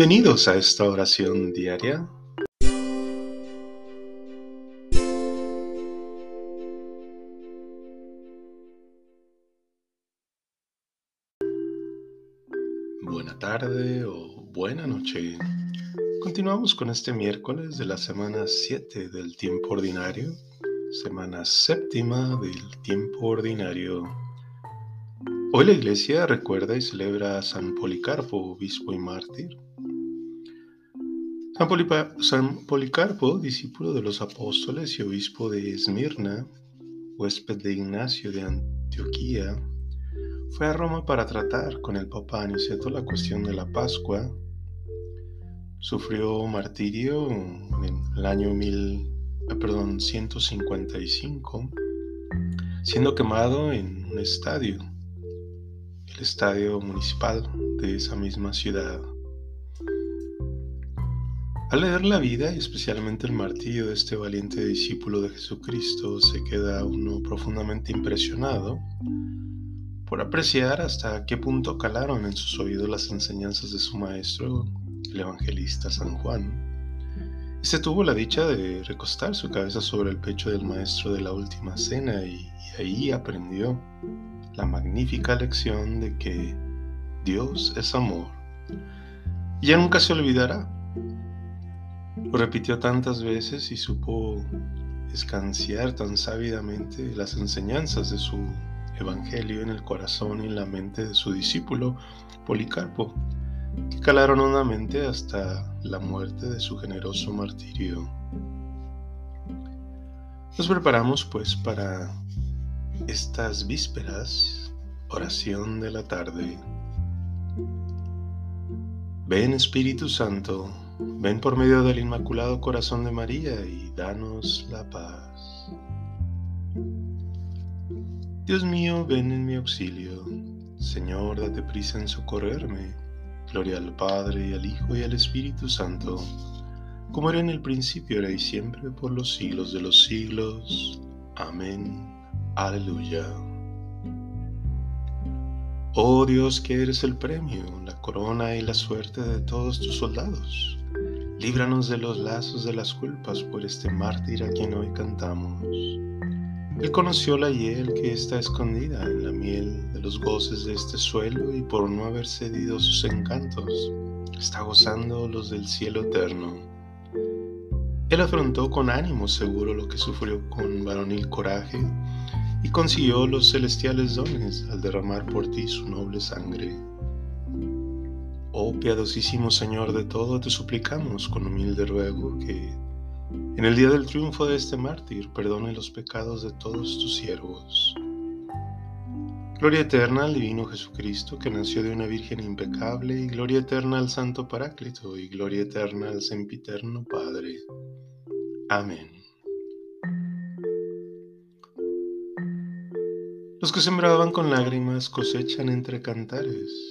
Bienvenidos a esta oración diaria. Buena tarde o buena noche. Continuamos con este miércoles de la semana 7 del tiempo ordinario, semana séptima del tiempo ordinario. Hoy la iglesia recuerda y celebra a San Policarpo, obispo y mártir. San, Policarpo, discípulo de los apóstoles y obispo de Esmirna, huésped de Ignacio de Antioquía, fue a Roma para tratar con el Papa Aniceto la cuestión de la Pascua. Sufrió martirio en el año mil, eh, perdón, 155, siendo quemado en un estadio estadio municipal de esa misma ciudad. Al leer la vida y especialmente el martillo de este valiente discípulo de Jesucristo, se queda uno profundamente impresionado por apreciar hasta qué punto calaron en sus oídos las enseñanzas de su maestro, el evangelista San Juan. Este tuvo la dicha de recostar su cabeza sobre el pecho del maestro de la última cena y, y ahí aprendió la magnífica lección de que Dios es amor. Ya nunca se olvidará. Lo repitió tantas veces y supo escanciar tan sábidamente las enseñanzas de su evangelio en el corazón y en la mente de su discípulo Policarpo, que calaron hondamente hasta la muerte de su generoso martirio. Nos preparamos pues para estas vísperas, oración de la tarde. Ven Espíritu Santo, ven por medio del Inmaculado Corazón de María y danos la paz. Dios mío, ven en mi auxilio. Señor, date prisa en socorrerme. Gloria al Padre y al Hijo y al Espíritu Santo, como era en el principio, ahora y siempre, por los siglos de los siglos. Amén. Aleluya. Oh Dios, que eres el premio, la corona y la suerte de todos tus soldados. Líbranos de los lazos de las culpas por este mártir a quien hoy cantamos. Él conoció la hiel que está escondida en la miel de los goces de este suelo y por no haber cedido sus encantos, está gozando los del cielo eterno. Él afrontó con ánimo seguro lo que sufrió con varonil coraje y consiguió los celestiales dones al derramar por ti su noble sangre. Oh piadosísimo Señor de todo, te suplicamos con humilde ruego que en el día del triunfo de este mártir perdone los pecados de todos tus siervos. Gloria eterna al Divino Jesucristo, que nació de una Virgen impecable, y gloria eterna al Santo Paráclito, y gloria eterna al Sempiterno Padre. Amén. Los que sembraban con lágrimas cosechan entre cantares.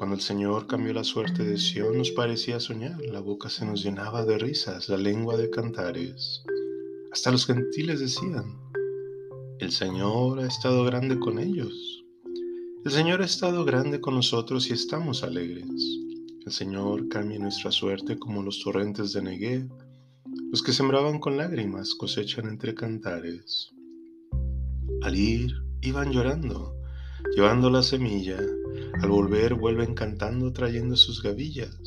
Cuando el Señor cambió la suerte de Sión nos parecía soñar, la boca se nos llenaba de risas, la lengua de cantares. Hasta los gentiles decían, el Señor ha estado grande con ellos. El Señor ha estado grande con nosotros y estamos alegres. El Señor cambia nuestra suerte como los torrentes de Negev. Los que sembraban con lágrimas cosechan entre cantares. Al ir, iban llorando, llevando la semilla. Al volver, vuelven cantando, trayendo sus gavillas.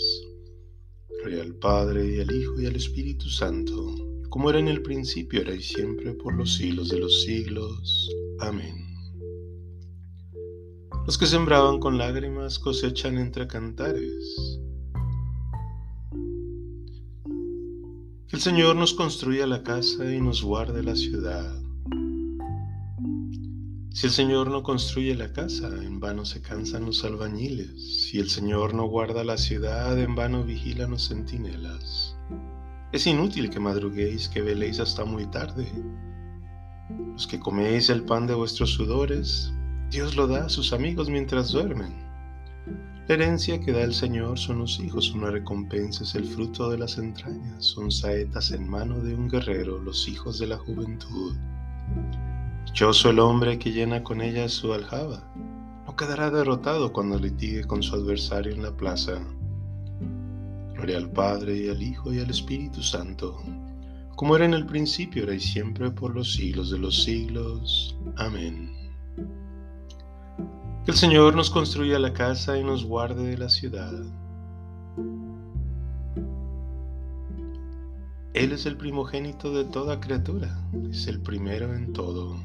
Gloria al Padre, y al Hijo, y al Espíritu Santo, como era en el principio, era y siempre, por los siglos de los siglos. Amén. Los que sembraban con lágrimas cosechan entre cantares. Que el Señor nos construya la casa y nos guarde la ciudad. Si el Señor no construye la casa, en vano se cansan los albañiles. Si el Señor no guarda la ciudad, en vano vigilan los centinelas. Es inútil que madruguéis, que veléis hasta muy tarde. Los que coméis el pan de vuestros sudores, Dios lo da a sus amigos mientras duermen. La herencia que da el Señor son los hijos, una recompensa es el fruto de las entrañas, son saetas en mano de un guerrero, los hijos de la juventud. Dichoso el hombre que llena con ella su aljaba, no quedará derrotado cuando litigue con su adversario en la plaza. Gloria al Padre y al Hijo y al Espíritu Santo, como era en el principio, ahora y siempre, por los siglos de los siglos. Amén. Que el Señor nos construya la casa y nos guarde de la ciudad. Él es el primogénito de toda criatura, es el primero en todo.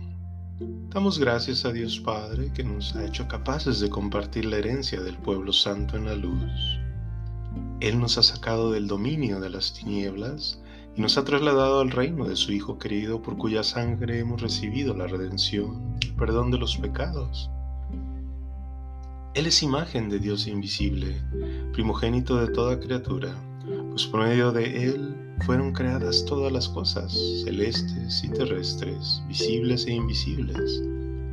Damos gracias a Dios Padre que nos ha hecho capaces de compartir la herencia del pueblo santo en la luz. Él nos ha sacado del dominio de las tinieblas y nos ha trasladado al reino de su Hijo querido por cuya sangre hemos recibido la redención el perdón de los pecados. Él es imagen de Dios invisible, primogénito de toda criatura, pues por medio de Él fueron creadas todas las cosas, celestes y terrestres, visibles e invisibles,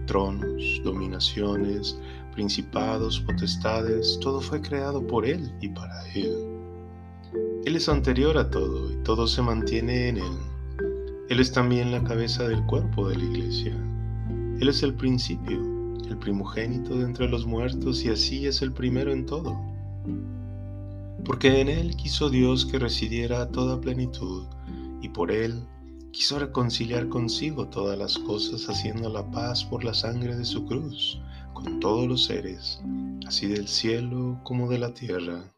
tronos, dominaciones, principados, potestades, todo fue creado por Él y para Él. Él es anterior a todo y todo se mantiene en Él. Él es también la cabeza del cuerpo de la iglesia. Él es el principio, el primogénito de entre los muertos y así es el primero en todo porque en Él quiso Dios que residiera toda plenitud, y por Él quiso reconciliar consigo todas las cosas, haciendo la paz por la sangre de su cruz, con todos los seres, así del cielo como de la tierra.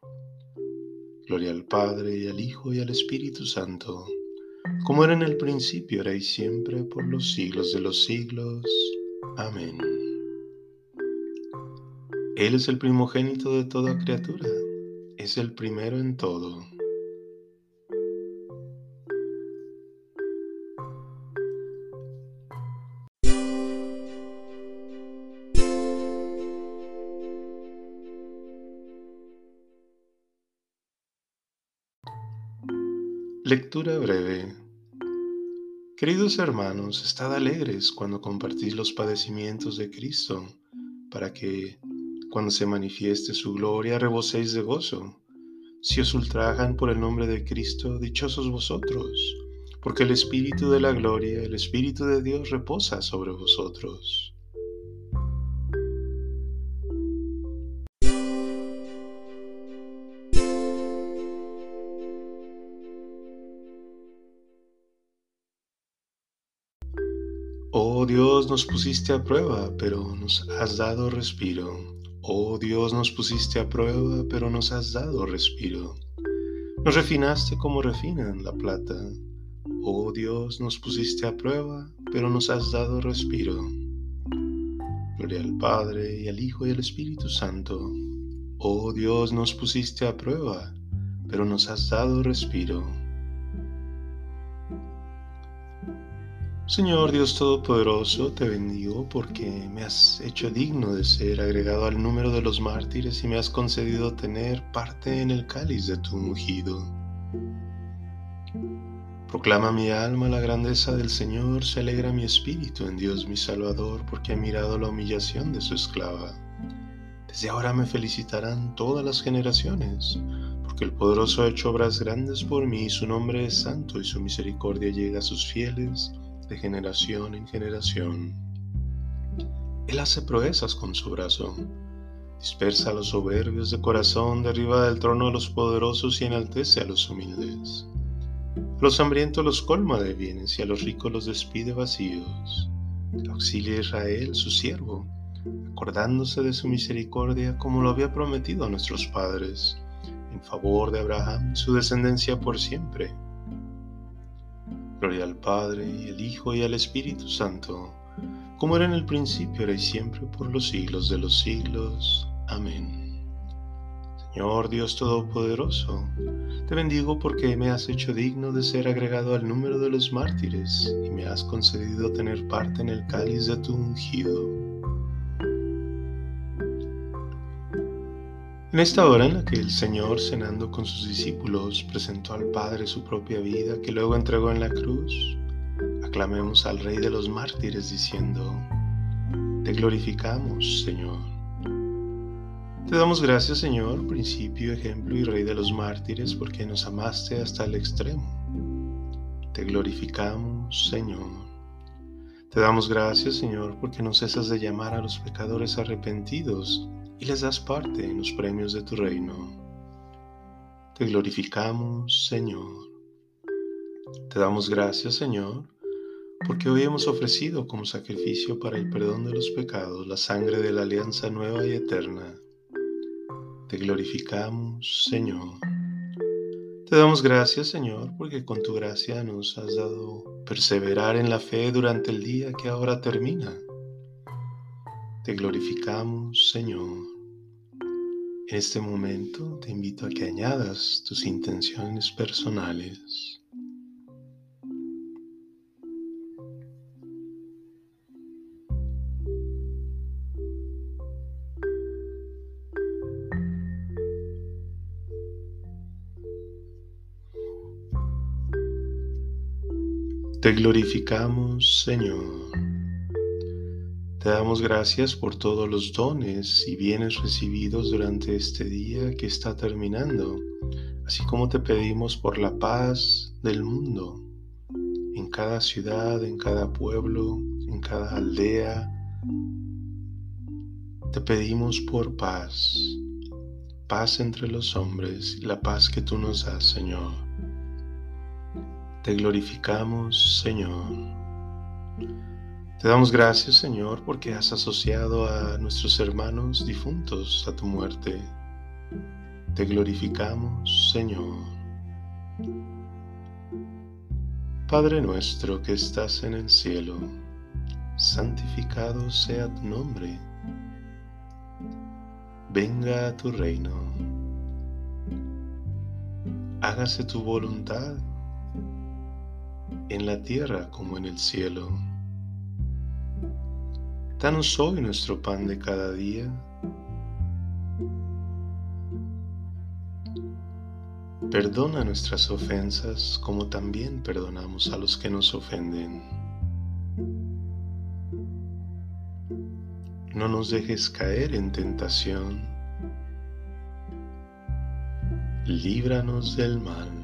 Gloria al Padre y al Hijo y al Espíritu Santo, como era en el principio, ahora y siempre, por los siglos de los siglos. Amén. Él es el primogénito de toda criatura es el primero en todo. Lectura breve. Queridos hermanos, estad alegres cuando compartís los padecimientos de Cristo, para que cuando se manifieste su gloria, reboséis de gozo. Si os ultrajan por el nombre de Cristo, dichosos vosotros, porque el Espíritu de la gloria, el Espíritu de Dios reposa sobre vosotros. Oh Dios, nos pusiste a prueba, pero nos has dado respiro. Oh Dios, nos pusiste a prueba, pero nos has dado respiro. Nos refinaste como refinan la plata. Oh Dios, nos pusiste a prueba, pero nos has dado respiro. Gloria al Padre y al Hijo y al Espíritu Santo. Oh Dios, nos pusiste a prueba, pero nos has dado respiro. Señor Dios Todopoderoso, te bendigo porque me has hecho digno de ser agregado al número de los mártires y me has concedido tener parte en el cáliz de tu ungido. Proclama mi alma la grandeza del Señor, se alegra mi espíritu en Dios mi Salvador, porque ha mirado la humillación de su esclava. Desde ahora me felicitarán todas las generaciones, porque el poderoso ha hecho obras grandes por mí, su nombre es santo y su misericordia llega a sus fieles de generación en generación. Él hace proezas con su brazo, dispersa a los soberbios de corazón, derriba del trono a los poderosos y enaltece a los humildes. A los hambrientos los colma de bienes y a los ricos los despide vacíos. Auxilia a Israel, su siervo, acordándose de su misericordia como lo había prometido a nuestros padres, en favor de Abraham su descendencia por siempre Gloria al Padre, y al Hijo, y al Espíritu Santo, como era en el principio, ahora y siempre, por los siglos de los siglos. Amén. Señor Dios Todopoderoso, te bendigo porque me has hecho digno de ser agregado al número de los mártires y me has concedido tener parte en el cáliz de tu ungido. En esta hora en la que el Señor, cenando con sus discípulos, presentó al Padre su propia vida que luego entregó en la cruz, aclamemos al Rey de los mártires diciendo, Te glorificamos, Señor. Te damos gracias, Señor, principio, ejemplo y Rey de los mártires, porque nos amaste hasta el extremo. Te glorificamos, Señor. Te damos gracias, Señor, porque no cesas de llamar a los pecadores arrepentidos y les das parte en los premios de tu reino. Te glorificamos, Señor. Te damos gracias, Señor, porque hoy hemos ofrecido como sacrificio para el perdón de los pecados la sangre de la alianza nueva y eterna. Te glorificamos, Señor. Te damos gracias, Señor, porque con tu gracia nos has dado perseverar en la fe durante el día que ahora termina. Te glorificamos, Señor. En este momento te invito a que añadas tus intenciones personales. Te glorificamos, Señor. Te damos gracias por todos los dones y bienes recibidos durante este día que está terminando, así como te pedimos por la paz del mundo, en cada ciudad, en cada pueblo, en cada aldea. Te pedimos por paz, paz entre los hombres, la paz que tú nos das, Señor. Te glorificamos, Señor. Te damos gracias, Señor, porque has asociado a nuestros hermanos difuntos a tu muerte. Te glorificamos, Señor. Padre nuestro que estás en el cielo, santificado sea tu nombre. Venga a tu reino. Hágase tu voluntad en la tierra como en el cielo. Danos hoy nuestro pan de cada día. Perdona nuestras ofensas como también perdonamos a los que nos ofenden. No nos dejes caer en tentación. Líbranos del mal.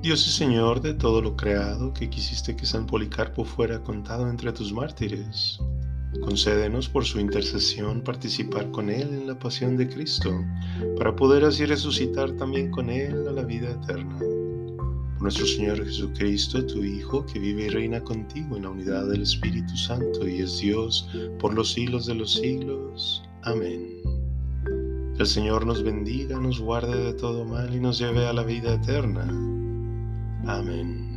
Dios y Señor de todo lo creado, que quisiste que San Policarpo fuera contado entre tus mártires, concédenos por su intercesión participar con Él en la pasión de Cristo, para poder así resucitar también con Él a la vida eterna. Por nuestro Señor Jesucristo, tu Hijo, que vive y reina contigo en la unidad del Espíritu Santo y es Dios por los siglos de los siglos. Amén. el Señor nos bendiga, nos guarde de todo mal y nos lleve a la vida eterna. Amen.